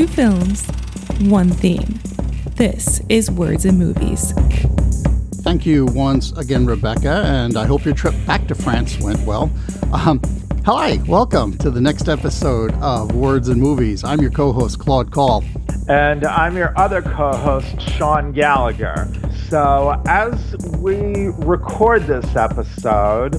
Two films, one theme. This is Words and Movies. Thank you once again, Rebecca, and I hope your trip back to France went well. Um, hi, welcome to the next episode of Words and Movies. I'm your co host, Claude Call. And I'm your other co host, Sean Gallagher. So, as we record this episode,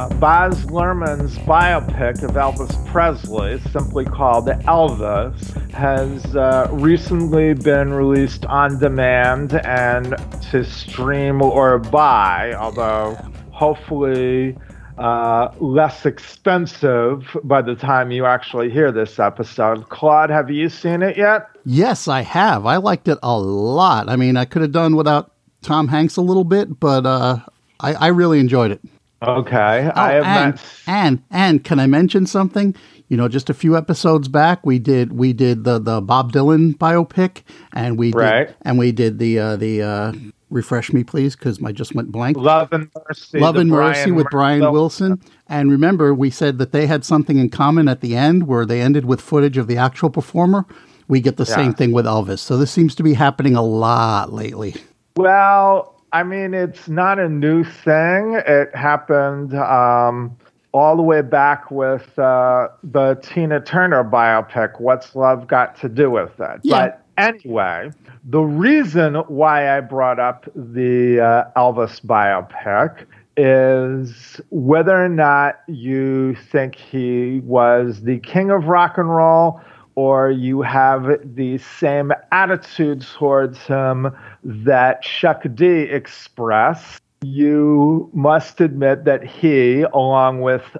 uh, Baz Luhrmann's biopic of Elvis Presley, simply called Elvis, has uh, recently been released on demand and to stream or buy, although hopefully uh, less expensive by the time you actually hear this episode. Claude, have you seen it yet? Yes, I have. I liked it a lot. I mean, I could have done without Tom Hanks a little bit, but uh, I, I really enjoyed it. Okay. Oh, I have and, not... and and can I mention something? You know, just a few episodes back, we did we did the the Bob Dylan biopic, and we right. did, and we did the uh, the uh, refresh me please because I just went blank. Love and Mercy. Love and Mercy Brian with Brian Wilson. Wilson. And remember, we said that they had something in common at the end where they ended with footage of the actual performer. We get the yeah. same thing with Elvis. So this seems to be happening a lot lately. Well, I mean, it's not a new thing. It happened um, all the way back with uh, the Tina Turner biopic, What's Love Got to Do with It? Yeah. But anyway, the reason why I brought up the uh, Elvis biopic is whether or not you think he was the king of rock and roll or you have the same attitude towards him that D expressed, you must admit that he, along with,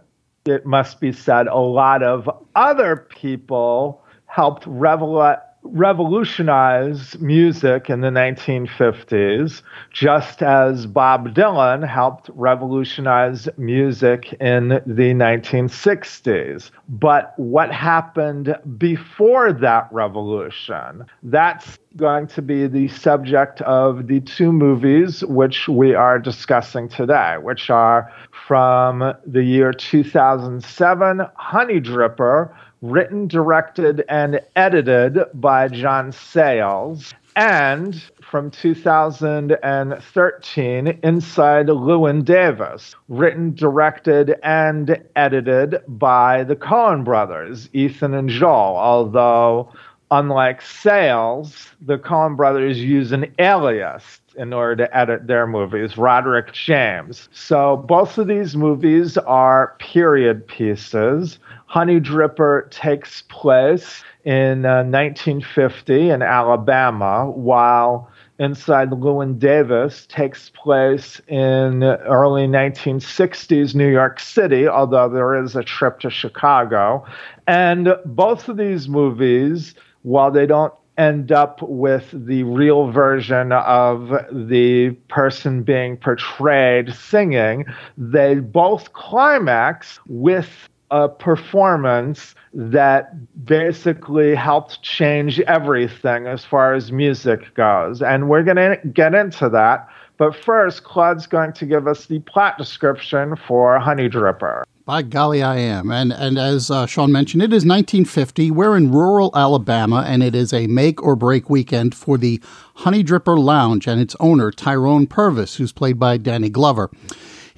it must be said, a lot of other people, helped revel- revolutionize music in the 1950s, just as Bob Dylan helped revolutionize music in the 1960s. But what happened before that revolution? That's going to be the subject of the two movies which we are discussing today, which are from the year 2007, Honeydripper written, directed, and edited by John Sayles, and from 2013, Inside Llewyn Davis, written, directed, and edited by the Coen brothers, Ethan and Joel, although unlike Sayles, the Coen brothers use an alias in order to edit their movies, Roderick Jaynes. So both of these movies are period pieces. Honeydripper takes place in uh, 1950 in Alabama, while Inside Llewyn Davis takes place in early 1960s New York City, although there is a trip to Chicago. And both of these movies, while they don't end up with the real version of the person being portrayed singing, they both climax with a performance that basically helped change everything as far as music goes. And we're going to get into that. But first, Claude's going to give us the plot description for Honeydripper. By golly, I am. And, and as uh, Sean mentioned, it is 1950. We're in rural Alabama, and it is a make or break weekend for the Honeydripper Lounge and its owner, Tyrone Purvis, who's played by Danny Glover.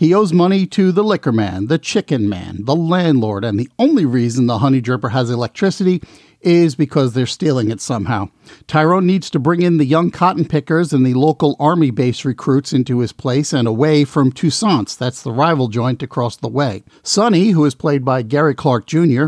He owes money to the liquor man, the chicken man, the landlord, and the only reason the Honeydripper has electricity is because they're stealing it somehow. Tyrone needs to bring in the young cotton pickers and the local army base recruits into his place and away from Toussaint's, that's the rival joint across the way. Sonny, who is played by Gary Clark Jr.,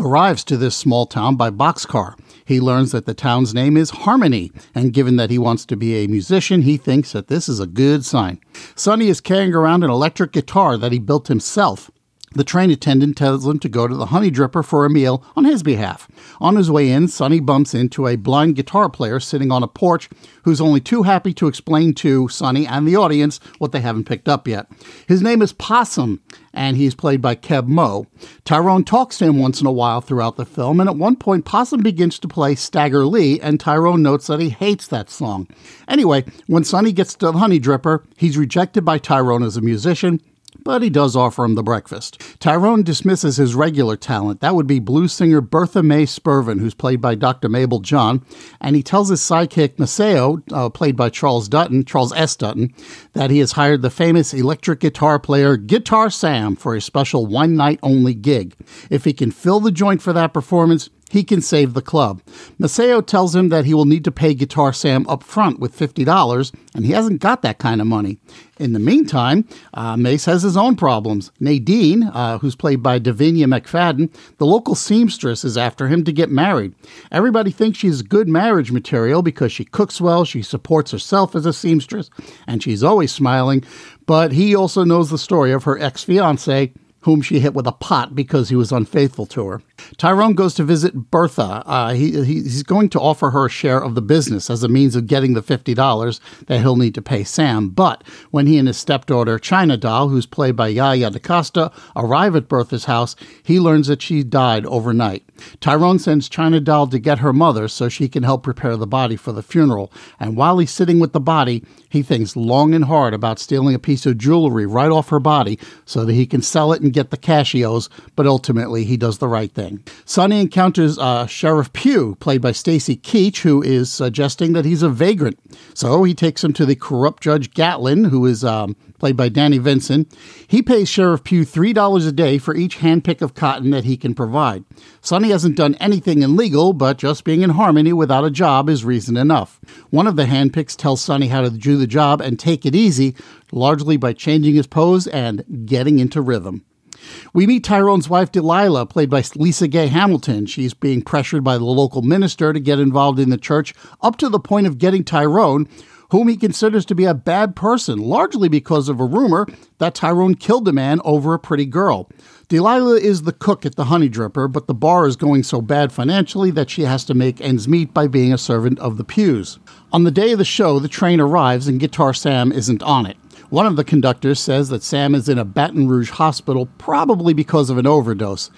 arrives to this small town by boxcar. He learns that the town's name is Harmony, and given that he wants to be a musician, he thinks that this is a good sign. Sonny is carrying around an electric guitar that he built himself. The train attendant tells him to go to the Honeydripper for a meal on his behalf. On his way in, Sonny bumps into a blind guitar player sitting on a porch who's only too happy to explain to Sonny and the audience what they haven't picked up yet. His name is Possum, and he's played by Keb Mo. Tyrone talks to him once in a while throughout the film, and at one point, Possum begins to play Stagger Lee, and Tyrone notes that he hates that song. Anyway, when Sonny gets to the Honeydripper, he's rejected by Tyrone as a musician but he does offer him the breakfast. Tyrone dismisses his regular talent. That would be blues singer Bertha Mae Spurvin, who's played by Dr. Mabel John, and he tells his sidekick Maceo, uh, played by Charles Dutton, Charles S. Dutton, that he has hired the famous electric guitar player Guitar Sam for a special one night only gig. If he can fill the joint for that performance, he can save the club. Maceo tells him that he will need to pay Guitar Sam up front with $50, and he hasn't got that kind of money. In the meantime, uh, Mace has his own problems. Nadine, uh, who's played by Davenia McFadden, the local seamstress, is after him to get married. Everybody thinks she's good marriage material because she cooks well, she supports herself as a seamstress, and she's always smiling. But he also knows the story of her ex fiance, whom she hit with a pot because he was unfaithful to her. Tyrone goes to visit Bertha. Uh, he, he's going to offer her a share of the business as a means of getting the $50 that he'll need to pay Sam. But when he and his stepdaughter, China Doll, who's played by Yaya DaCosta, arrive at Bertha's house, he learns that she died overnight. Tyrone sends China Doll to get her mother so she can help prepare the body for the funeral. And while he's sitting with the body, he thinks long and hard about stealing a piece of jewelry right off her body so that he can sell it and get the cash he owes, but ultimately he does the right thing. Sonny encounters uh, Sheriff Pugh, played by Stacy Keach, who is suggesting that he's a vagrant. So he takes him to the corrupt Judge Gatlin, who is um, played by Danny Vincent. He pays Sheriff Pugh $3 a day for each handpick of cotton that he can provide. Sonny hasn't done anything illegal, but just being in harmony without a job is reason enough. One of the handpicks tells Sonny how to do the job and take it easy, largely by changing his pose and getting into rhythm. We meet Tyrone's wife, Delilah, played by LisaGay Hamilton. She's being pressured by the local minister to get involved in the church up to the point of getting Tyrone, whom he considers to be a bad person, largely because of a rumor that Tyrone killed a man over a pretty girl. Delilah is the cook at the Honey Dripper, but the bar is going so bad financially that she has to make ends meet by being a servant of the pews. On the day of the show, the train arrives and Guitar Sam isn't on it. One of the conductors says that Sam is in a Baton Rouge hospital, probably because of an overdose.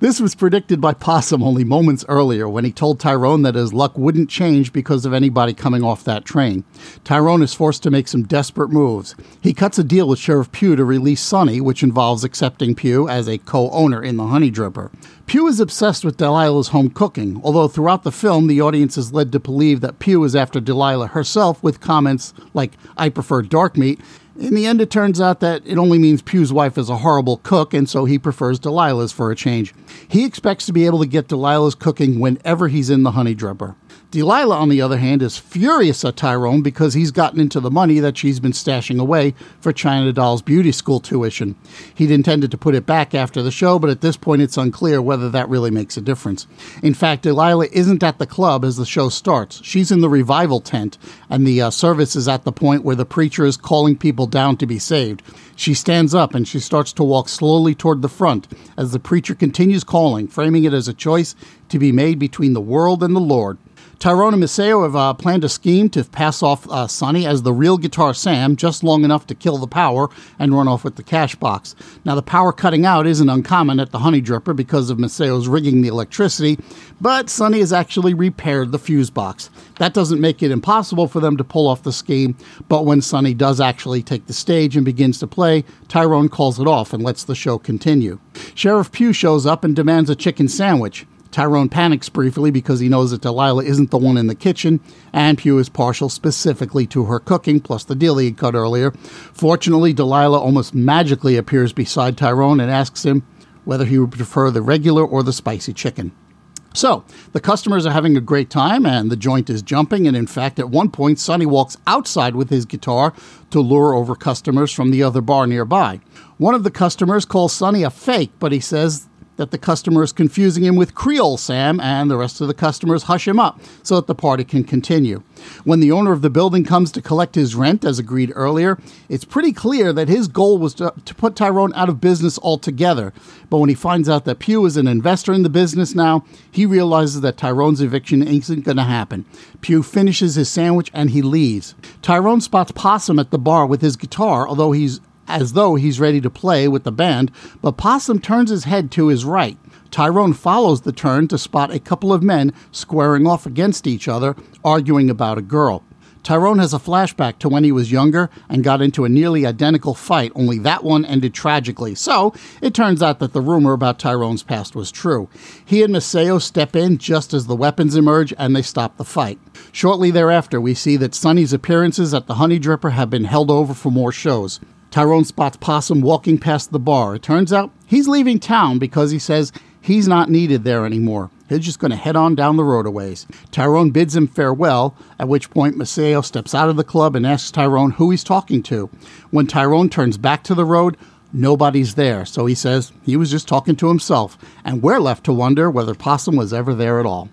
This was predicted by Possum only moments earlier when he told Tyrone that his luck wouldn't change because of anybody coming off that train. Tyrone is forced to make some desperate moves. He cuts a deal with Sheriff Pugh to release Sonny, which involves accepting Pugh as a co owner in the Honeydripper. Pugh is obsessed with Delilah's home cooking, although throughout the film the audience is led to believe that Pugh is after Delilah herself with comments like, I prefer dark meat, in the end, it turns out that it only means Pugh's wife is a horrible cook, and so he prefers Delilah's for a change. He expects to be able to get Delilah's cooking whenever he's in the Honeydripper. Delilah, on the other hand, is furious at Tyrone because he's gotten into the money that she's been stashing away for China Doll's beauty school tuition. He'd intended to put it back after the show, but at this point it's unclear whether that really makes a difference. In fact, Delilah isn't at the club as the show starts. She's in the revival tent, and the uh, service is at the point where the preacher is calling people down to be saved. She stands up and she starts to walk slowly toward the front as the preacher continues calling, framing it as a choice to be made between the world and the Lord. Tyrone and Maceo have uh, planned a scheme to pass off uh, Sonny as the real Guitar Sam just long enough to kill the power and run off with the cash box. Now, the power cutting out isn't uncommon at the Honeydripper because of Maceo's rigging the electricity, but Sonny has actually repaired the fuse box. That doesn't make it impossible for them to pull off the scheme, but when Sonny does actually take the stage and begins to play, Tyrone calls it off and lets the show continue. Sheriff Pugh shows up and demands a chicken sandwich. Tyrone panics briefly because he knows that Delilah isn't the one in the kitchen, and Pugh is partial specifically to her cooking, plus the deal he had cut earlier. Fortunately, Delilah almost magically appears beside Tyrone and asks him whether he would prefer the regular or the spicy chicken. So, the customers are having a great time and the joint is jumping. And in fact, at one point, Sonny walks outside with his guitar to lure over customers from the other bar nearby. One of the customers calls Sonny a fake, but he says that the customer is confusing him with Creole Sam, and the rest of the customers hush him up so that the party can continue. When the owner of the building comes to collect his rent, as agreed earlier, it's pretty clear that his goal was to, to put Tyrone out of business altogether. But when he finds out that Pugh is an investor in the business now, he realizes that Tyrone's eviction isn't going to happen. Pugh finishes his sandwich and he leaves. Tyrone spots Possum at the bar with his guitar, although he's as though he's ready to play with the band, but Possum turns his head to his right. Tyrone follows the turn to spot a couple of men squaring off against each other, arguing about a girl. Tyrone has a flashback to when he was younger and got into a nearly identical fight, only that one ended tragically. So, it turns out that the rumor about Tyrone's past was true. He and Maceo step in just as the weapons emerge and they stop the fight. Shortly thereafter, we see that Sonny's appearances at the Honeydripper have been held over for more shows. Tyrone spots Possum walking past the bar. It turns out he's leaving town because he says he's not needed there anymore. He's just going to head on down the road a ways. Tyrone bids him farewell, at which point Maceo steps out of the club and asks Tyrone who he's talking to. When Tyrone turns back to the road, nobody's there, so he says he was just talking to himself, and we're left to wonder whether Possum was ever there at all.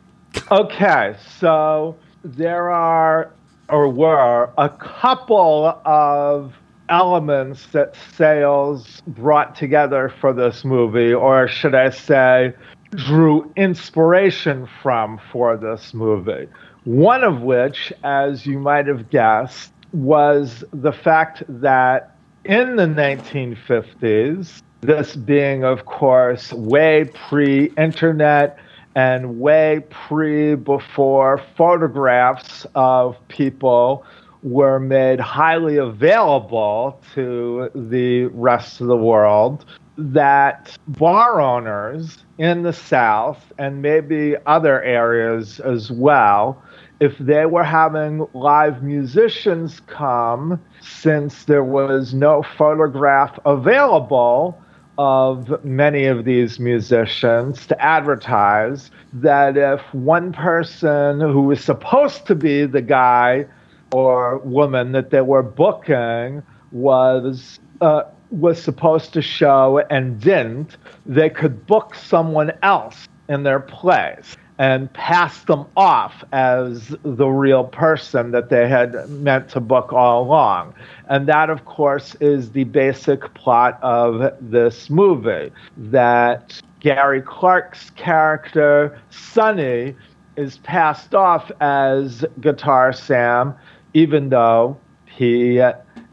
Okay, so there are, or were, a couple of elements that Sayles brought together for this movie, or should I say, drew inspiration from for this movie. One of which, as you might have guessed, was the fact that in the 1950s, this being, of course, way pre internet and way pre before photographs of people were made highly available to the rest of the world that bar owners in the South and maybe other areas as well, if they were having live musicians come, since there was no photograph available of many of these musicians to advertise, that if one person who was supposed to be the guy or woman that they were booking was uh, was supposed to show and didn't, they could book someone else in their place and pass them off as the real person that they had meant to book all along. And that, of course, is the basic plot of this movie that Gary Clark's character, Sonny, is passed off as Guitar Sam, even though he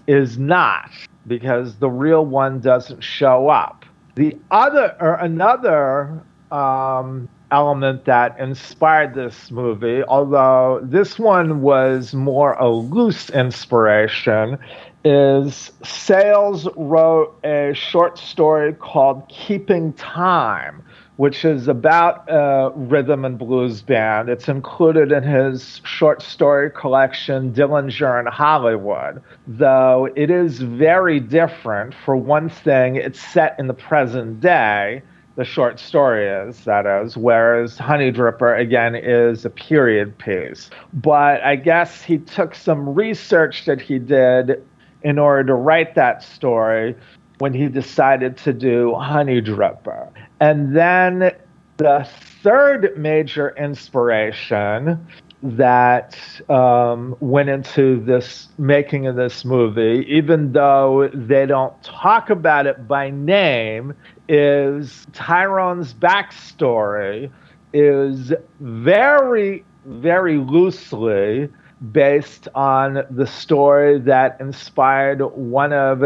is not because the real one doesn't show up. The other, or another um, element that inspired this movie, although this one was more a loose inspiration, is Sayles wrote a short story called Keeping Time, which is about a rhythm and blues band. It's included in his short story collection, Dillinger in Hollywood, though it is very different. For one thing, it's set in the present day. The short story is, that is, whereas Honeydripper, again, is a period piece. But I guess he took some research that he did in order to write that story when he decided to do Honeydripper. And then the third major inspiration that um, went into this making of this movie, even though they don't talk about it by name, is Tyrone's backstory is very, very loosely based on the story that inspired one of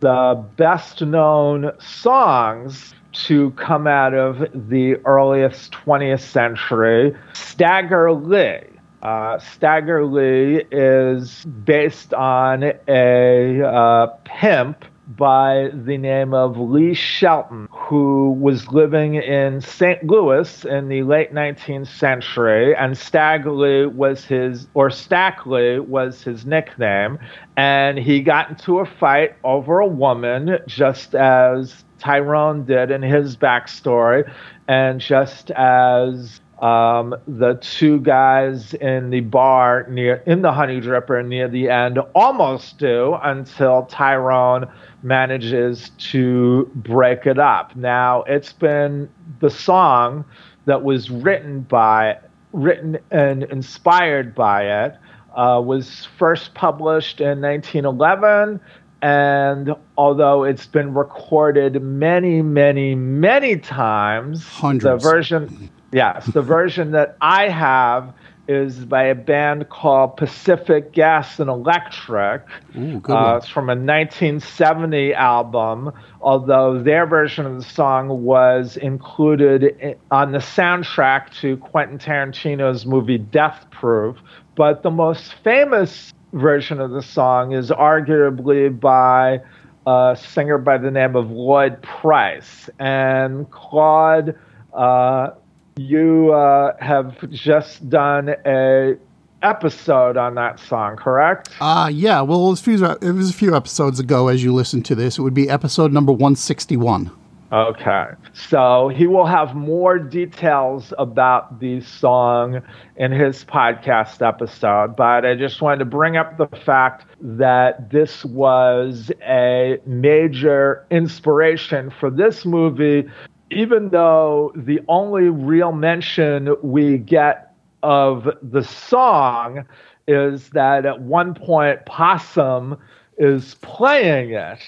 the best known songs to come out of the earliest 20th century, Stagger Lee. Uh, Stagger Lee is based on a uh, pimp by the name of Lee Shelton, who was living in St. Louis in the late 19th century, and Stag Lee was his, or Stack Lee was his nickname, and he got into a fight over a woman, just as Tyrone did in his backstory, and just as um, the two guys in the bar near in the Honeydripper near the end almost do until Tyrone manages to break it up. Now it's been the song that was written by written and inspired by it uh, was first published in 1911 and although it's been recorded many, many, many times, Hundreds. the version, yes, the version that I have is by a band called Pacific Gas and Electric. Ooh, good uh, it's from a 1970 album, although their version of the song was included on the soundtrack to Quentin Tarantino's movie Death Proof, But the most famous version of the song is arguably by a singer by the name of Lloyd Price. And Claude, uh, you uh, have just done a episode on that song, correct? Uh yeah. Well, it was, few, it was a few episodes ago. As you listen to this, it would be episode number one sixty one. Okay. So he will have more details about the song in his podcast episode, but I just wanted to bring up the fact that this was a major inspiration for this movie, even though the only real mention we get of the song is that at one point Possum is playing it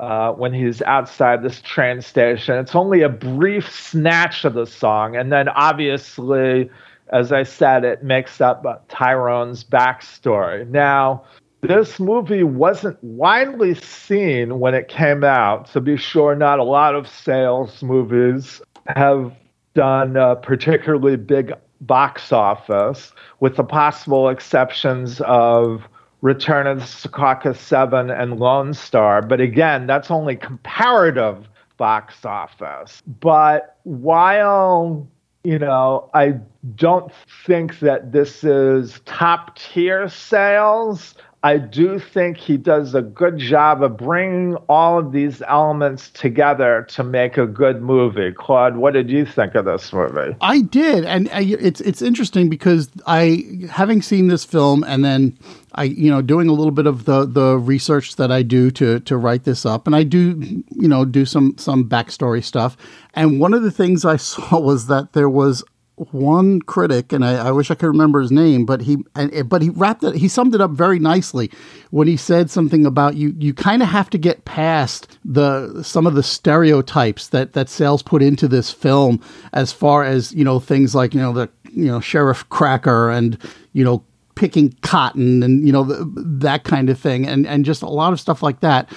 uh, when he's outside this train station. It's only a brief snatch of the song, and then obviously, as I said, it makes up Tyrone's backstory. Now, this movie wasn't widely seen when it came out. To be sure, not a lot of Sayles movies have done a particularly big box office, with the possible exceptions of Return of the Secaucus 7 and Lone Star. But again, that's only comparative box office. But while, you know, I don't think that this is top tier Sayles, I do think he does a good job of bringing all of these elements together to make a good movie. Claude, what did you think of this movie? I did, and uh, I, it's it's interesting because I, having seen this film, and then I, you know, doing a little bit of the the research that I do to to write this up, and I do, you know, do some some backstory stuff. And one of the things I saw was that there was one critic, and I, I, wish I could remember his name, but he and, but he wrapped it. He summed it up very nicely when he said something about you. You kind of have to get past the some of the stereotypes that that Sayles put into this film, as far as you know things like you know the you know sheriff cracker and you know picking cotton and you know that kind of thing, and and just a lot of stuff like that.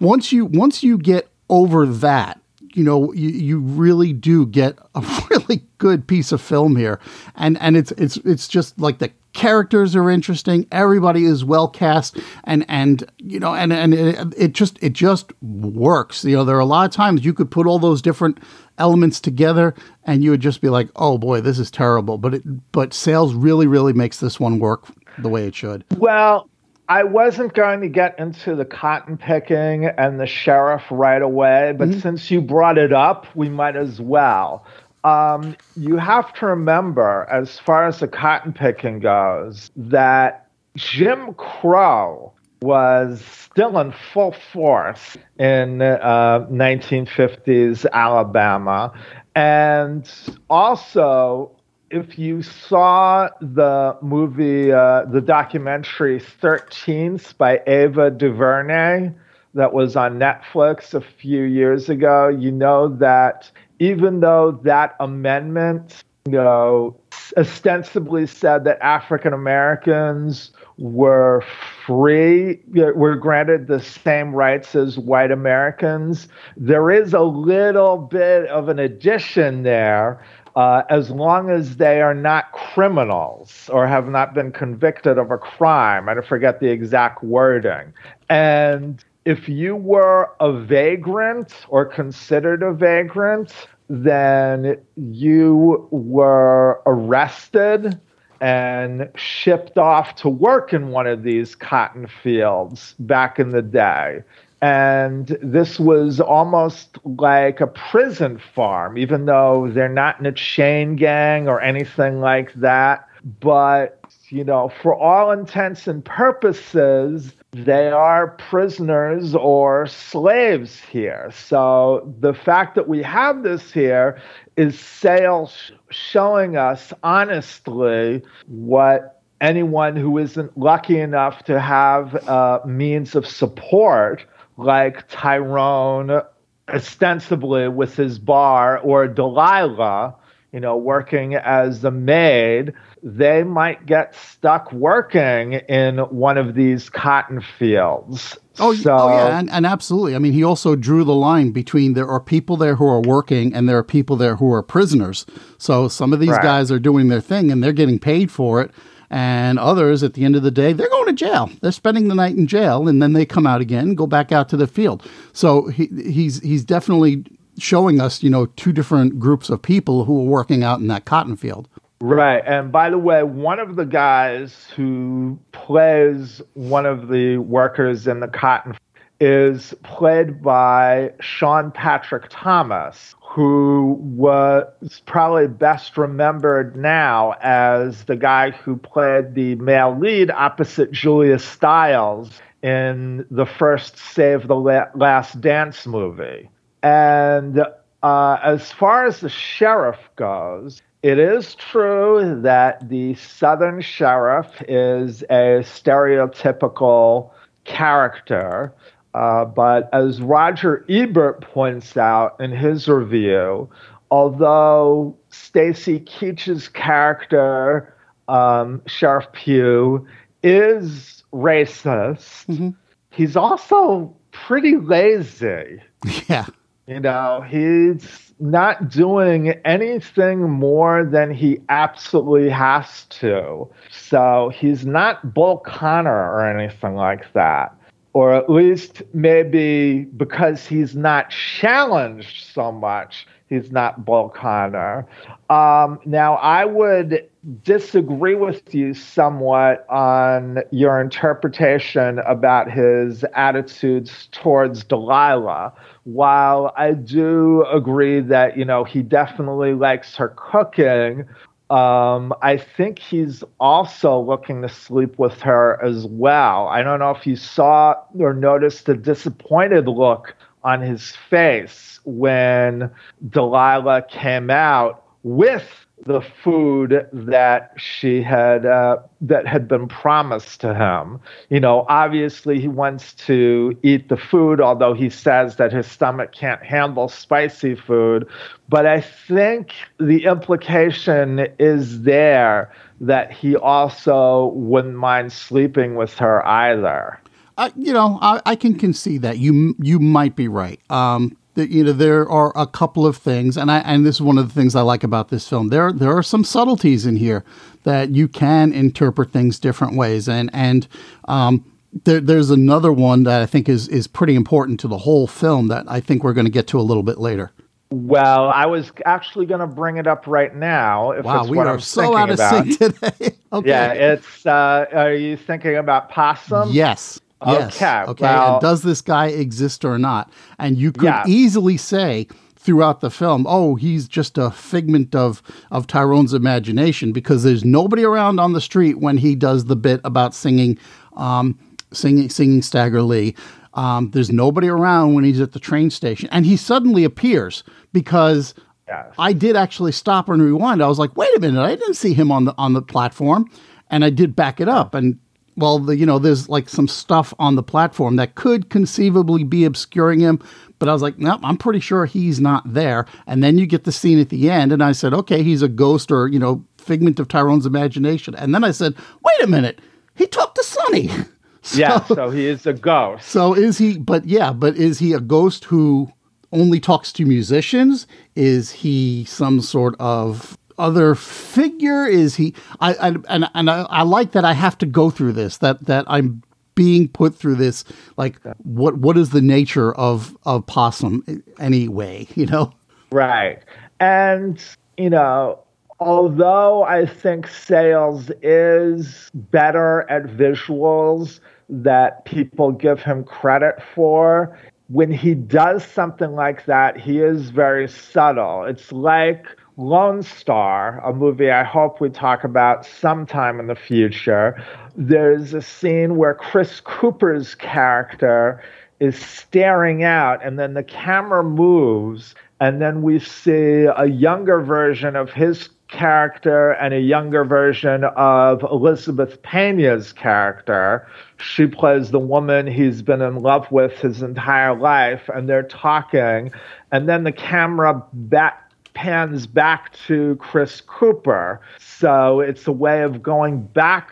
Once you once you get over that you know you, you really do get a really good piece of film here. And and it's it's it's just like the characters are interesting. Everybody is well cast. And and you know and and it, it just it just works. You know there are a lot of times you could put all those different elements together and you would just be like oh boy this is terrible. But it but Sayles really really makes this one work the way it should. Well I wasn't going to get into the cotton picking and the sheriff right away, but mm-hmm. since you brought it up, we might as well. Um, you have to remember, as far as the cotton picking goes, that Jim Crow was still in full force in uh, 1950s Alabama. And also, if you saw the movie, uh, the documentary 13th by Ava DuVernay that was on Netflix a few years ago, you know that even though that amendment, you know, ostensibly said that African Americans were free, were granted the same rights as white Americans, there is a little bit of an addition there uh, as long as they are not criminals or have not been convicted of a crime. I forget the exact wording. And if you were a vagrant or considered a vagrant, then you were arrested and shipped off to work in one of these cotton fields back in the day. And this was almost like a prison farm, even though they're not in a chain gang or anything like that. But, you know, for all intents and purposes, they are prisoners or slaves here. So the fact that we have this here is Sayles showing us honestly what anyone who isn't lucky enough to have a means of support like Tyrone, ostensibly with his bar, or Delilah, you know, working as the maid, they might get stuck working in one of these cotton fields. Oh, so, oh yeah, and, and, absolutely. I mean, he also drew the line between there are people there who are working and there are people there who are prisoners. So some of these right. guys are doing their thing and they're getting paid for it, and others at the end of the day they're going to jail. They're spending the night in jail, and then they come out again, go back out to the field. So he, he's he's definitely showing us, you know, two different groups of people who are working out in that cotton field. Right. And by the way, one of the guys who plays one of the workers in the cotton is played by Sean Patrick Thomas, who was probably best remembered now as the guy who played the male lead opposite Julia Stiles in the first Save the Last Dance movie. And uh, as far as the sheriff goes, it is true that the Southern sheriff is a stereotypical character. Uh, but as Roger Ebert points out in his review, although Stacy Keach's character, um, Sheriff Pugh, is racist, mm-hmm. he's also pretty lazy. Yeah. You know, he's not doing anything more than he absolutely has to. So he's not Bull Connor or anything like that. Or at least maybe because he's not challenged so much, he's not Bull Connor. Um, now, I would disagree with you somewhat on your interpretation about his attitudes towards Delilah. While I do agree that, you know, he definitely likes her cooking, um, I think he's also looking to sleep with her as well. I don't know if you saw or noticed the disappointed look on his face when Delilah came out with the food that she had uh, that had been promised to him. You know, obviously he wants to eat the food, although he says that his stomach can't handle spicy food. But I think the implication is there that he also wouldn't mind sleeping with her either. Uh, you know, I, I, can concede that you you might be right. Um, that you know there are a couple of things, and I and this is one of the things I like about this film. There there are some subtleties in here that you can interpret things different ways, and and um, there, there's another one that I think is is pretty important to the whole film that I think we're going to get to a little bit later. Well, I was actually going to bring it up right now. If wow, we are I'm so out of about. sync today. okay. Yeah, it's. Uh, are you thinking about possum? Yes. Yes. Okay. Okay. Well, and does this guy exist or not? And you could yeah. easily say throughout the film, oh, he's just a figment of of Tyrone's imagination because there's nobody around on the street when he does the bit about singing, um, singing, singing Stagger Lee. Um, there's nobody around when he's at the train station, and he suddenly appears because. Yes. I did actually stop and rewind. I was like, "Wait a minute! I didn't see him on the on the platform," and I did back it up. And well, the, you know, there's like some stuff on the platform that could conceivably be obscuring him. But I was like, no, I'm pretty sure he's not there. And then you get the scene at the end, and I said, okay, he's a ghost or, you know, figment of Tyrone's imagination. And then I said, wait a minute, he talked to Sonny. so, yeah, so he is a ghost. So is he, but yeah, but is he a ghost who only talks to musicians? Is he some sort of other figure? Is he? I, I and and I, I like that I have to go through this. That that I'm being put through this. Like what what is the nature of of possum anyway? You know. Right, and you know. Although I think Sayles is better at visuals that people give him credit for, when he does something like that, he is very subtle. It's like Lone Star, a movie I hope we talk about sometime in the future, there's a scene where Chris Cooper's character is staring out, and then the camera moves, and then we see a younger version of his character and a younger version of Elizabeth Pena's character. She plays the woman he's been in love with his entire life, and they're talking, and then the camera back pans back to Chris Cooper. So it's a way of going back,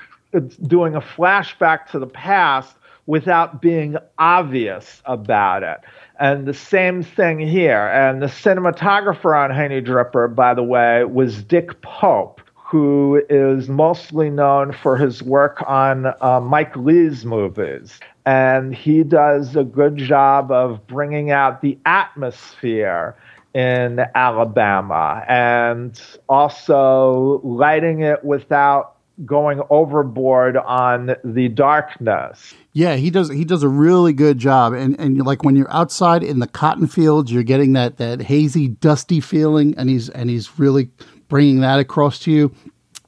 doing a flashback to the past without being obvious about it. And the same thing here. And the cinematographer on Honeydripper, by the way, was Dick Pope, who is mostly known for his work on uh, Mike Leigh's movies. And he does a good job of bringing out the atmosphere in Alabama and also lighting it without going overboard on the darkness. Yeah, he does. He does a really good job, and and like when you're outside in the cotton fields, you're getting that that hazy, dusty feeling, and he's and he's really bringing that across to you.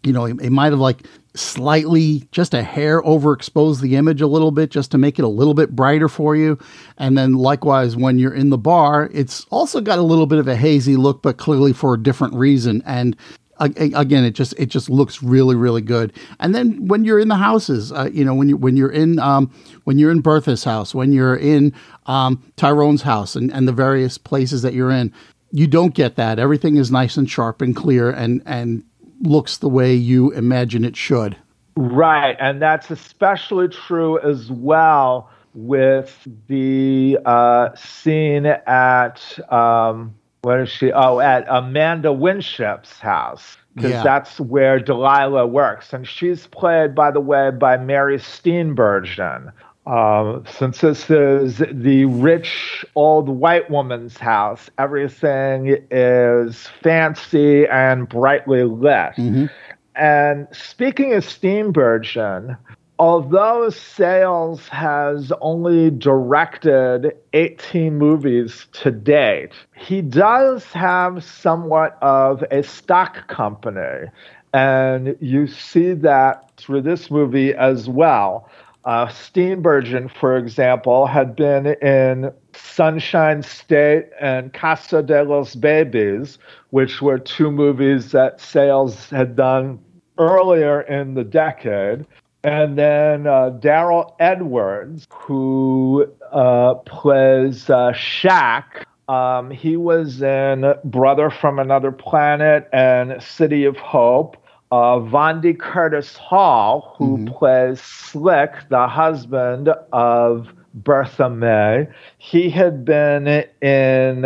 You know, he might have like slightly, just a hair overexpose the image a little bit, just to make it a little bit brighter for you. And then likewise, when you're in the bar, it's also got a little bit of a hazy look, but clearly for a different reason. And again it just it just looks really really good and then when you're in the houses uh, you know when you when you're in um, when you're in bertha's house when you're in um, tyrone's house and, and the various places that you're in you don't get that everything is nice and sharp and clear and and looks the way you imagine it should right and that's especially true as well with the uh, scene at um, where is she? Oh, at Amanda Winship's house because yeah. that's where Delilah works, and she's played, by the way, by Mary Steenburgen. Um, since this is the rich old white woman's house, everything is fancy and brightly lit. Mm-hmm. And speaking of Steenburgen, although Sayles has only directed 18 movies to date, he does have somewhat of a stock company. And you see that through this movie as well. Uh, Steenburgen, for example, had been in Sunshine State and Casa de los Babys, which were two movies that Sayles had done earlier in the decade. And then uh, Daryl Edwards, who uh, plays uh, Shaq. Um, he was in Brother from Another Planet and City of Hope. Uh, Vondie Curtis Hall, who mm-hmm. plays Slick, the husband of Bertha May. He had been in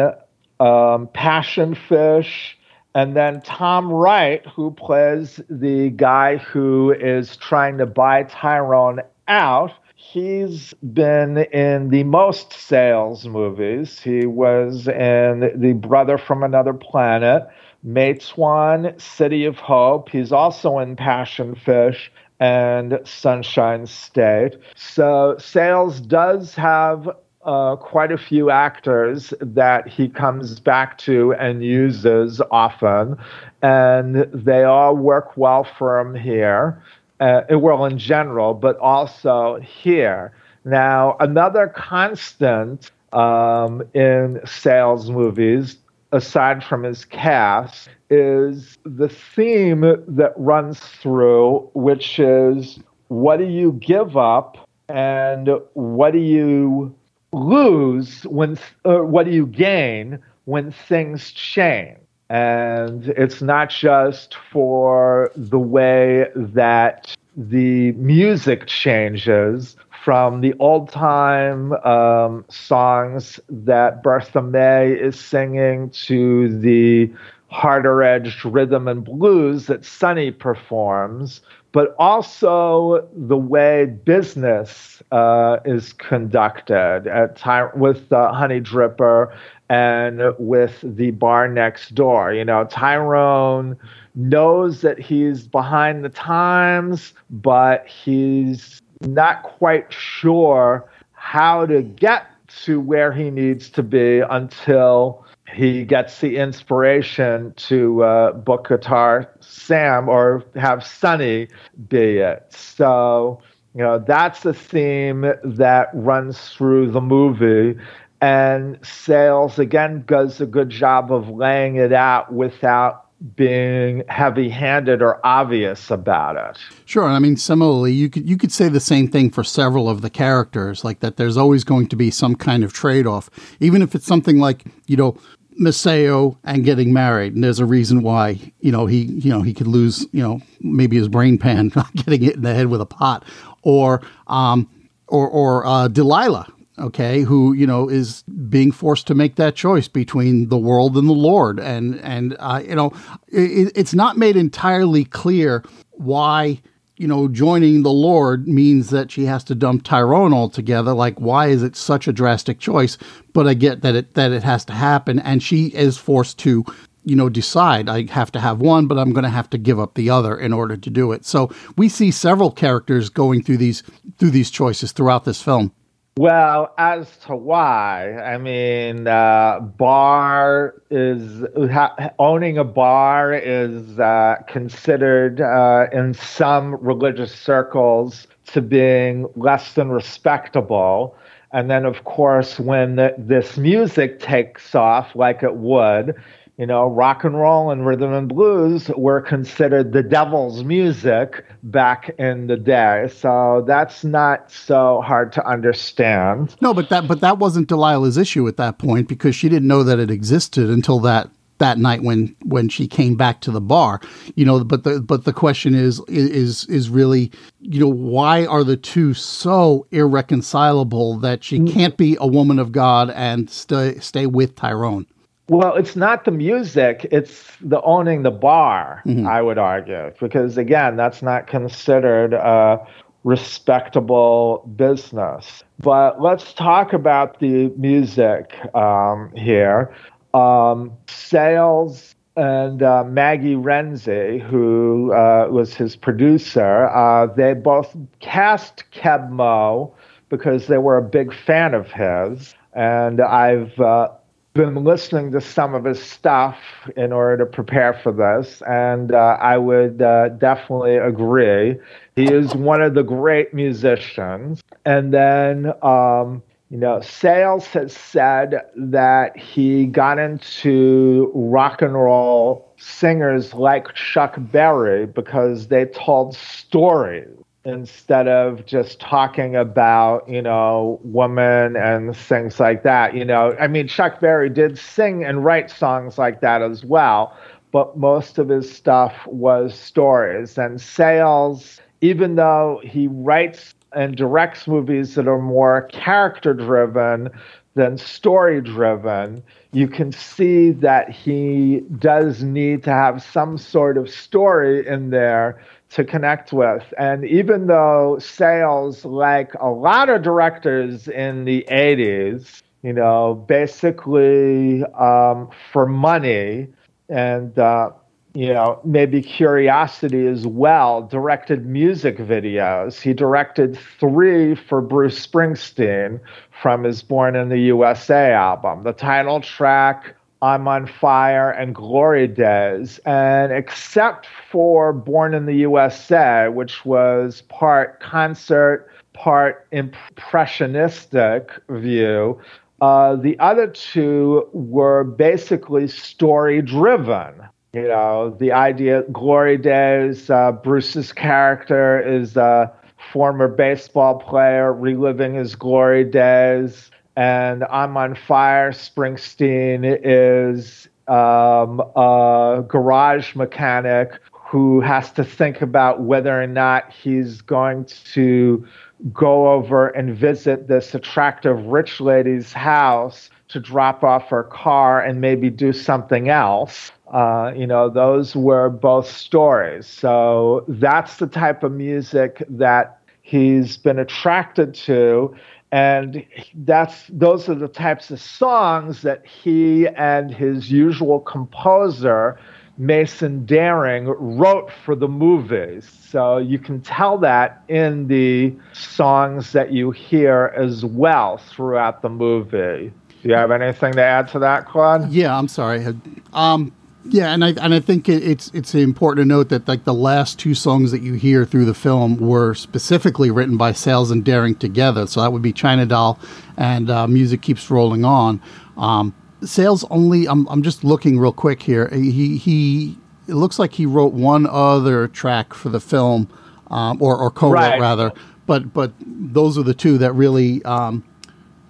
um, Passion Fish and then Tom Wright, who plays the guy who is trying to buy Tyrone out, he's been in the most Sayles movies. He was in The Brother from Another Planet, Matewan, City of Hope. He's also in Passion Fish and Sunshine State. So Sayles does have uh, quite a few actors that he comes back to and uses often, and they all work well for him here. Uh, well, in general, but also here. Now, another constant um, in Sayles movies, aside from his cast, is the theme that runs through, which is what do you give up and what do you lose when uh, what do you gain when things change? And it's not just for the way that the music changes from the old time um, songs that Bertha May is singing to the harder edged rhythm and blues that Sonny performs but also the way business uh, is conducted at with uh, Honeydripper and with the bar next door. You know, Tyrone knows that he's behind the times, but he's not quite sure how to get to where he needs to be until he gets the inspiration to uh, book guitar Sam or have Sonny be it. So, you know, that's the theme that runs through the movie. And Sayles again, does a good job of laying it out without being heavy-handed or obvious about it. Sure, I mean similarly, you could you could say the same thing for several of the characters, like that. There's always going to be some kind of trade-off, even if it's something like you know Maceo and getting married, and there's a reason why you know he you know he could lose you know maybe his brain pan getting hit in the head with a pot, or um or or uh, Delilah okay, who you know is being forced to make that choice between the world and the Lord, and and uh, you know it, it's not made entirely clear why you know joining the Lord means that she has to dump Tyrone altogether. Like, why is it such a drastic choice? But I get that it that it has to happen, and she is forced to you know decide i have to have one but i'm going to have to give up the other in order to do it so we see several characters going through these through these choices throughout this film well, as to why, I mean, uh, bar is ha- owning a bar is uh, considered uh, in some religious circles to being less than respectable. And then, of course, when the, this music takes off, like it would, you know, rock and roll and rhythm and blues were considered the devil's music back in the day. So that's not so hard to understand. No, but that but that wasn't Delilah's issue at that point because she didn't know that it existed until that that night when when she came back to the bar you know but the but the question is is is really you know why are the two so irreconcilable that she mm. can't be a woman of god and stay stay with tyrone well, it's not the music, it's the owning the bar, mm-hmm. I would argue, because again, that's not considered a respectable business. But let's talk about the music um, here. Um, Sayles and uh, Maggie Renzi, who uh, was his producer, uh, they both cast Keb Mo because they were a big fan of his. And I've uh, been listening to some of his stuff in order to prepare for this, and uh, I would uh, definitely agree. He is one of the great musicians. And then, um, you know, Sayles has said that he got into rock and roll singers like Chuck Berry because they told stories instead of just talking about you know women and things like that you know. I mean chuck berry did sing and write songs like that as well but most of his stuff was stories and Sayles even though he writes and directs movies that are more character driven than story driven you can see that he does need to have some sort of story in there to connect with. And even though Sayles, like a lot of directors in the 80s, you know, basically um, for money and, uh, you know, maybe curiosity as well, directed music videos. He directed three for Bruce Springsteen from his Born in the USA album. The title track, I'm on Fire and Glory Days. And except for Born in the USA, which was part concert, part impressionistic view, uh, the other two were basically story driven. You know, the idea, Glory Days, uh, Bruce's character is a former baseball player reliving his glory days and I'm on Fire. Springsteen is um, a garage mechanic who has to think about whether or not he's going to go over and visit this attractive rich lady's house to drop off her car and maybe do something else. Uh, you know, those were both stories. So that's the type of music that he's been attracted to and that's those are the types of songs that he and his usual composer Mason Daring wrote for the movies. So you can tell that in the songs that you hear as well throughout the movie. Do you have anything to add to that, Claude? Yeah, I'm sorry. Um, yeah, and I and I think it, it's it's important to note that like the last two songs that you hear through the film were specifically written by Sayles and Daring together. So that would be China Doll and uh, Music Keeps Rolling On. Um, Sayles only. I'm I'm just looking real quick here. He he. It looks like he wrote one other track for the film, um, or or co-wrote right. rather. But but those are the two that really um,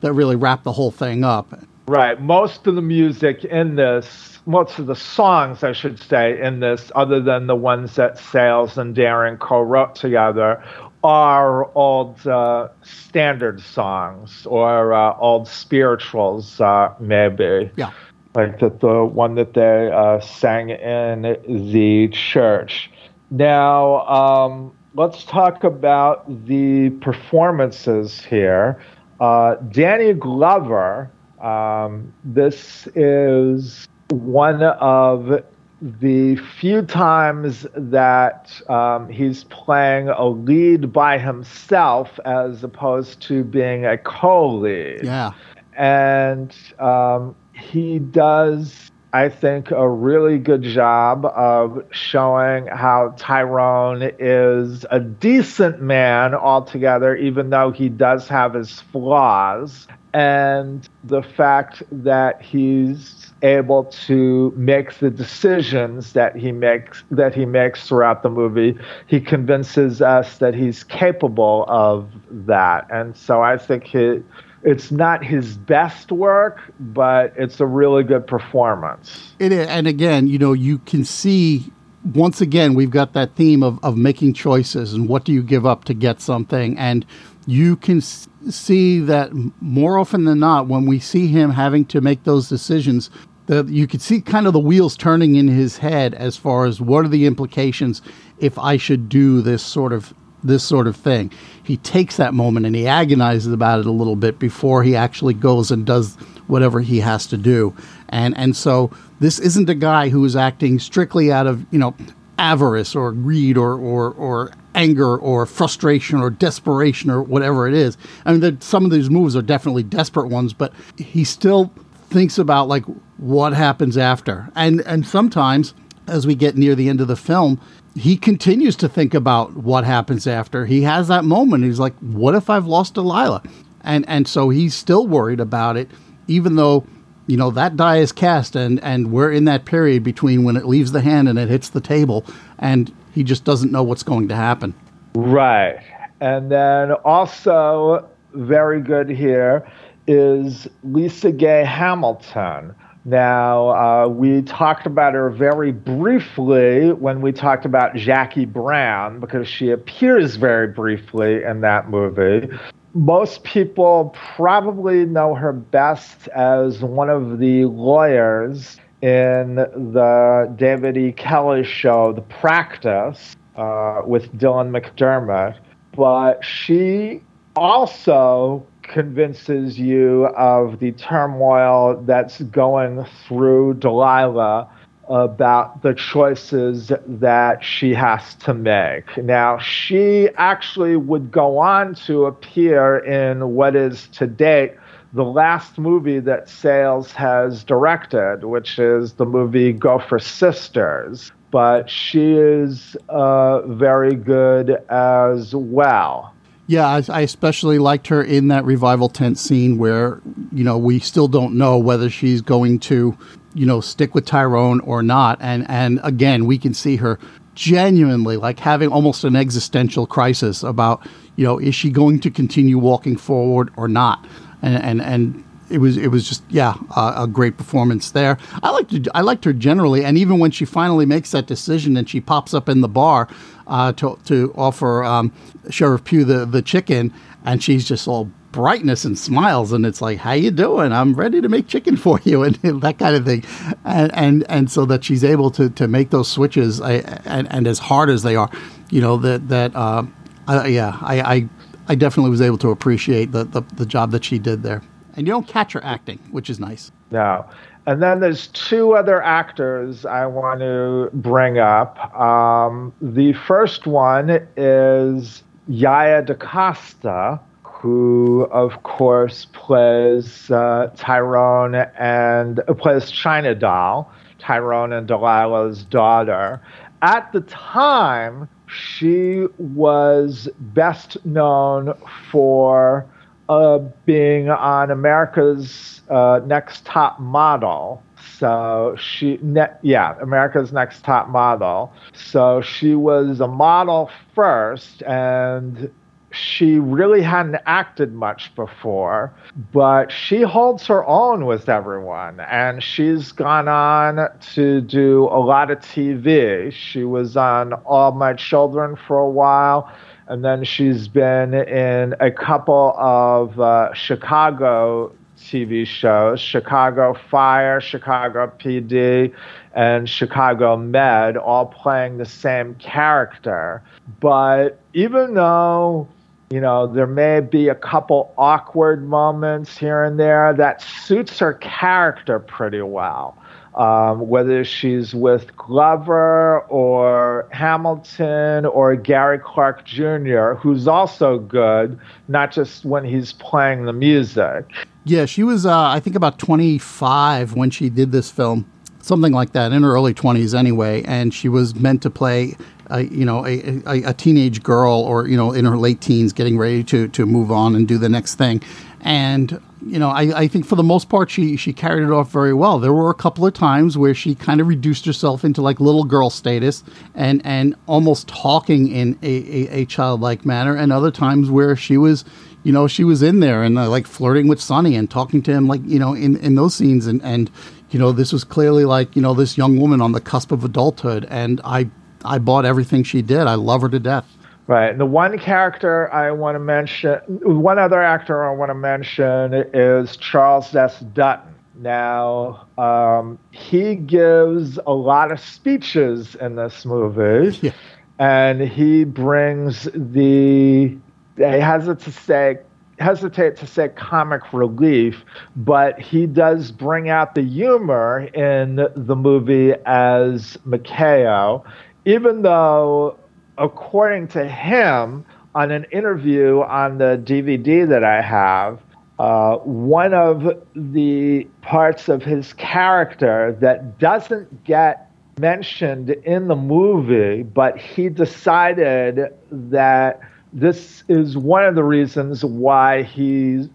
that really wrap the whole thing up. Right. Most of the music in this most of the songs, I should say, in this, other than the ones that Sayles and Daring co-wrote together, are old uh, standard songs or uh, old spirituals, uh, maybe. Yeah. Like the, the one that they uh, sang in the church. Now, um, let's talk about the performances here. Uh, Danny Glover, um, this is one of the few times that um, he's playing a lead by himself as opposed to being a co lead. Yeah. And um, he does, I think, a really good job of showing how Tyrone is a decent man altogether, even though he does have his flaws. And the fact that he's able to make the decisions that he makes that he makes throughout the movie. He convinces us that he's capable of that, and so I think he, it's not his best work, but it's a really good performance. It is, and again, you know, you can see once again we've got that theme of of making choices and what do you give up to get something and you can see that more often than not when we see him having to make those decisions the, you could see kind of the wheels turning in his head as far as what are the implications if I should do this sort of this sort of thing. He takes that moment and he agonizes about it a little bit before he actually goes and does whatever he has to do. And and so this isn't a guy who is acting strictly out of, you know, avarice or greed or or, or anger or frustration or desperation or whatever it is. I mean, some of these moves are definitely desperate ones, but he still thinks about like what happens after. And and sometimes as we get near the end of the film, he continues to think about what happens after. He has that moment. He's like, "What if I've lost Delilah?" And and so he's still worried about it, even though you know that die is cast, and and we're in that period between when it leaves the hand and it hits the table, and he just doesn't know what's going to happen. Right, and then also very good here is LisaGay Hamilton. Now, uh, we talked about her very briefly when we talked about Jackie Brown because she appears very briefly in that movie. Most people probably know her best as one of the lawyers in the David E. Kelley show, The Practice, uh, with Dylan McDermott. But she also convinces you of the turmoil that's going through Delilah about the choices that she has to make. Now, she actually would go on to appear in what is to date the last movie that Sayles has directed, which is the movie Go for Sisters. But she is uh, very good as well. Yeah, I, I, especially liked her in that revival tent scene where, you know, we still don't know whether she's going to, you know, stick with Tyrone or not. And and again, we can see her genuinely like having almost an existential crisis about, you know, is she going to continue walking forward or not? And and and it was it was just yeah a great performance there. I liked I liked her generally, and even when she finally makes that decision and she pops up in the bar uh, to to offer um, Sheriff Pugh the the chicken, and she's just all brightness and smiles, and it's like, "How you doing? I'm ready to make chicken for you," and that kind of thing, and and and so that she's able to to make those switches, I, and and as hard as they are, you know that that uh, I, yeah, I, I I definitely was able to appreciate the, the the job that she did there and you don't catch her acting, which is nice. No. And then there's two other actors I want to bring up. Um, the first one is Yaya DaCosta, who, of course, plays uh, Tyrone and uh, plays China Doll, Tyrone and Delilah's daughter. At the time, she was best known for uh, being on America's uh, Next Top Model. So she, ne- yeah, America's Next Top Model. So she was a model first, and she really hadn't acted much before, but she holds her own with everyone. And she's gone on to do a lot of TV. She was on All My Children for a while, and then she's been in a couple of uh, Chicago TV shows Chicago Fire, Chicago PD, and Chicago Med, all playing the same character. But even though you know, there may be a couple awkward moments here and there that suits her character pretty well. Um, whether she's with Glover or Hamilton or Gary Clark Jr., who's also good, not just when he's playing the music. Yeah, she was, uh, I think, about 25 when she did this film, something like that, in her early 20s anyway. And she was meant to play a, you know a, a, a, teenage girl or you know in her late teens getting ready to to move on and do the next thing and you know I, I think for the most part she she carried it off very well there were a couple of times where she kind of reduced herself into like little girl status and and almost talking in a, a, a childlike manner and other times where she was you know she was in there and uh, like flirting with Sonny and talking to him like you know in in those scenes and and you know this was clearly like you know this young woman on the cusp of adulthood and I I bought everything she did. I love her to death. Right. And the one character I want to mention, one other actor I want to mention is Charles S. Dutton. Now, um, he gives a lot of speeches in this movie, yeah. and he brings the, I hesitate to say, hesitate to say comic relief, but he does bring out the humor in the movie as Maceo even though, according to him, on an interview on the DVD that I have, uh, one of the parts of his character that doesn't get mentioned in the movie, but he decided that this is one of the reasons why he's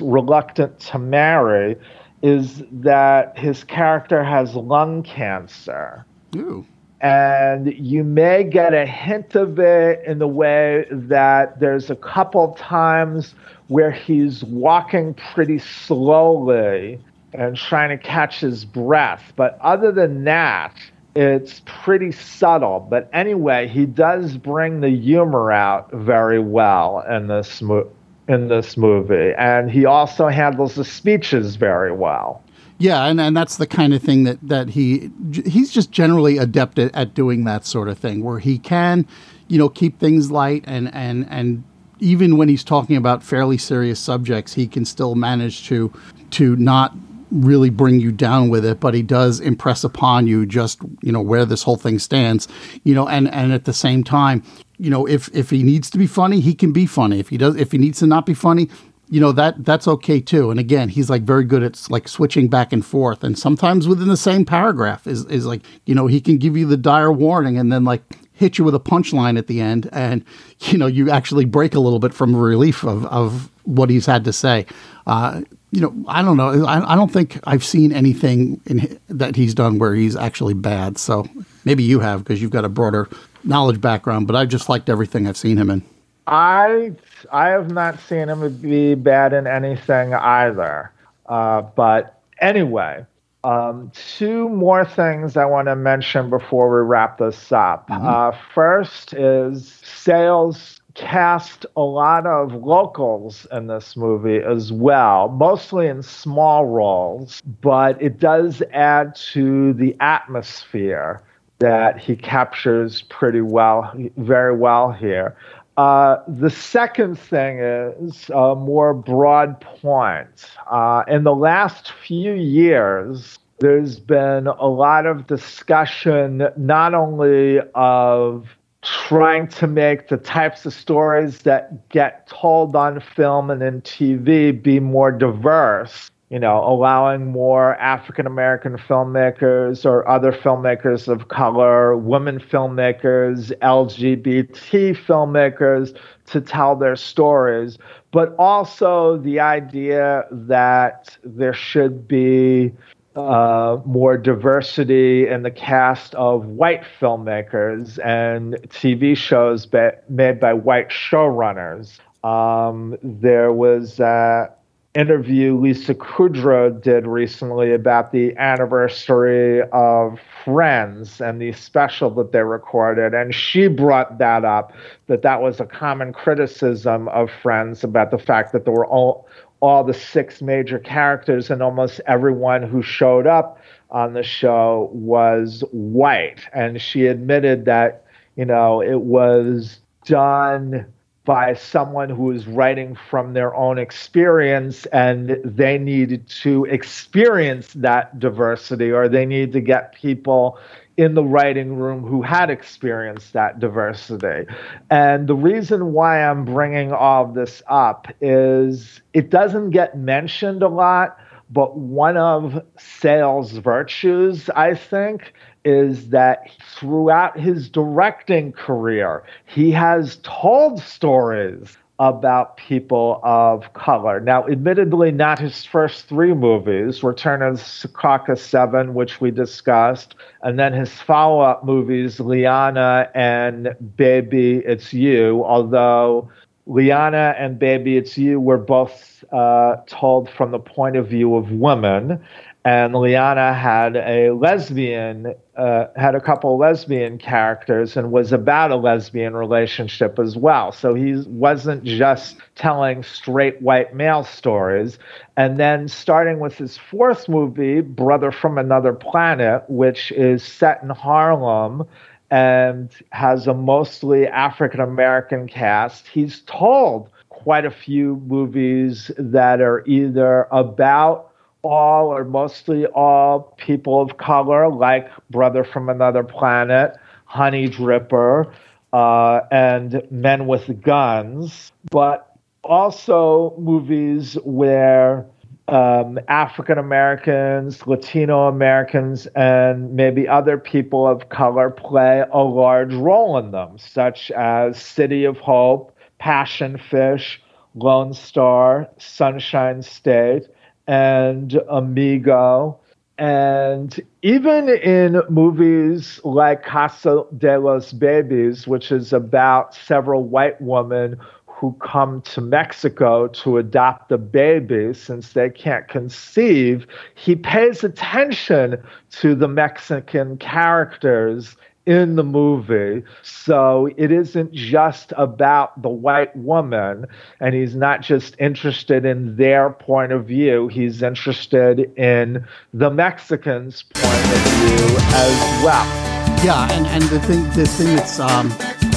reluctant to marry, is that his character has lung cancer. Ooh and you may get a hint of it in the way that there's a couple times where he's walking pretty slowly and trying to catch his breath. But other than that, it's pretty subtle. But anyway, he does bring the humor out very well in this mo- in this movie, and he also handles the speeches very well. Yeah, and, and that's the kind of thing that, that he he's just generally adept at, at doing that sort of thing, where he can, you know, keep things light and and and even when he's talking about fairly serious subjects, he can still manage to to not really bring you down with it, but he does impress upon you just you know where this whole thing stands, you know, and and at the same time, you know, if if he needs to be funny, he can be funny. If he does, if he needs to not be funny, you know that that's okay too. And again, he's like very good at like switching back and forth, and sometimes within the same paragraph is is like you know he can give you the dire warning and then like hit you with a punchline at the end, and you know you actually break a little bit from relief of of what he's had to say. Uh, you know, I don't know. I, I don't think I've seen anything in, that he's done where he's actually bad. So maybe you have because you've got a broader knowledge background. But I just liked everything I've seen him in. I I have not seen him be bad in anything either. Uh, but anyway, um, two more things I want to mention before we wrap this up. Mm-hmm. Uh, first is Sayles cast a lot of locals in this movie as well, mostly in small roles, but it does add to the atmosphere that he captures pretty well, very well here. Uh, the second thing is a more broad point. Uh, in the last few years, there's been a lot of discussion not only of trying to make the types of stories that get told on film and in TV be more diverse, you know, allowing more African American filmmakers or other filmmakers of color, women filmmakers, LGBT filmmakers to tell their stories, but also the idea that there should be uh, more diversity in the cast of white filmmakers and TV shows made by white showrunners. Um, there was an interview Lisa Kudrow did recently about the anniversary of Friends and the special that they recorded, and she brought that up that that was a common criticism of Friends about the fact that there were all all the six major characters and almost everyone who showed up on the show was white, and she admitted that you know it was done by someone who is writing from their own experience and they need to experience that diversity or they need to get people in the writing room who had experienced that diversity. And the reason why I'm bringing all of this up is it doesn't get mentioned a lot, but one of Sayles virtues, I think, is that throughout his directing career, he has told stories about people of color. Now, admittedly, not his first three movies Return of Secaucus 7, which we discussed, and then his follow up movies, Lianna and Baby It's You, although Lianna and Baby It's You were both uh, told from the point of view of women and Lianna had a lesbian, uh, had a couple lesbian characters, and was about a lesbian relationship as well. So he wasn't just telling straight white male stories. And then starting with his fourth movie, Brother from Another Planet, which is set in Harlem and has a mostly African American cast, he's told quite a few movies that are either about all or mostly all people of color, like Brother from Another Planet, Honeydripper, uh, and Men with Guns, but also movies where um, African Americans, Latino Americans, and maybe other people of color play a large role in them, such as City of Hope, Passion Fish, Lone Star, Sunshine State and Amigo. And even in movies like Casa de los Babys, which is about several white women who come to Mexico to adopt a baby since they can't conceive, he pays attention to the Mexican characters in the movie. So it isn't just about the white woman, and he's not just interested in their point of view, he's interested in the Mexicans' point of view as well. Yeah, and, and the thing the thing that's um,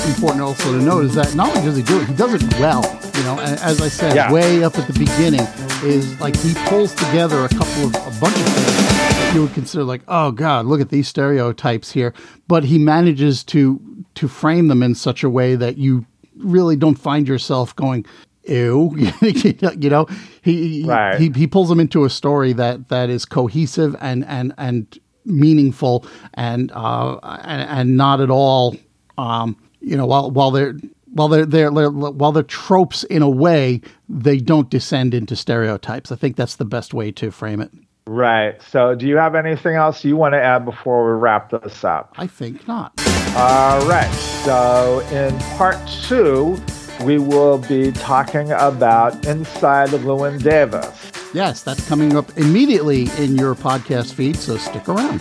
important also to note is that not only does he do it, he does it well. You know, as I said, yeah. way up at the beginning is like he pulls together a couple of a bunch of things that you would consider like, oh God, look at these stereotypes here. But he manages to to frame them in such a way that you really don't find yourself going, ew. you know, he, right. he he pulls them into a story that that is cohesive and and and meaningful and uh and, and not at all um you know while while they're while they're, they're, they're while they're tropes in a way, they don't descend into stereotypes. I think that's the best way to frame it. Right. So, do you have anything else you want to add before we wrap this up? I think not. All right. So, in part two, we will be talking about Inside Llewyn Davis. Yes, that's coming up immediately in your podcast feed, so stick around.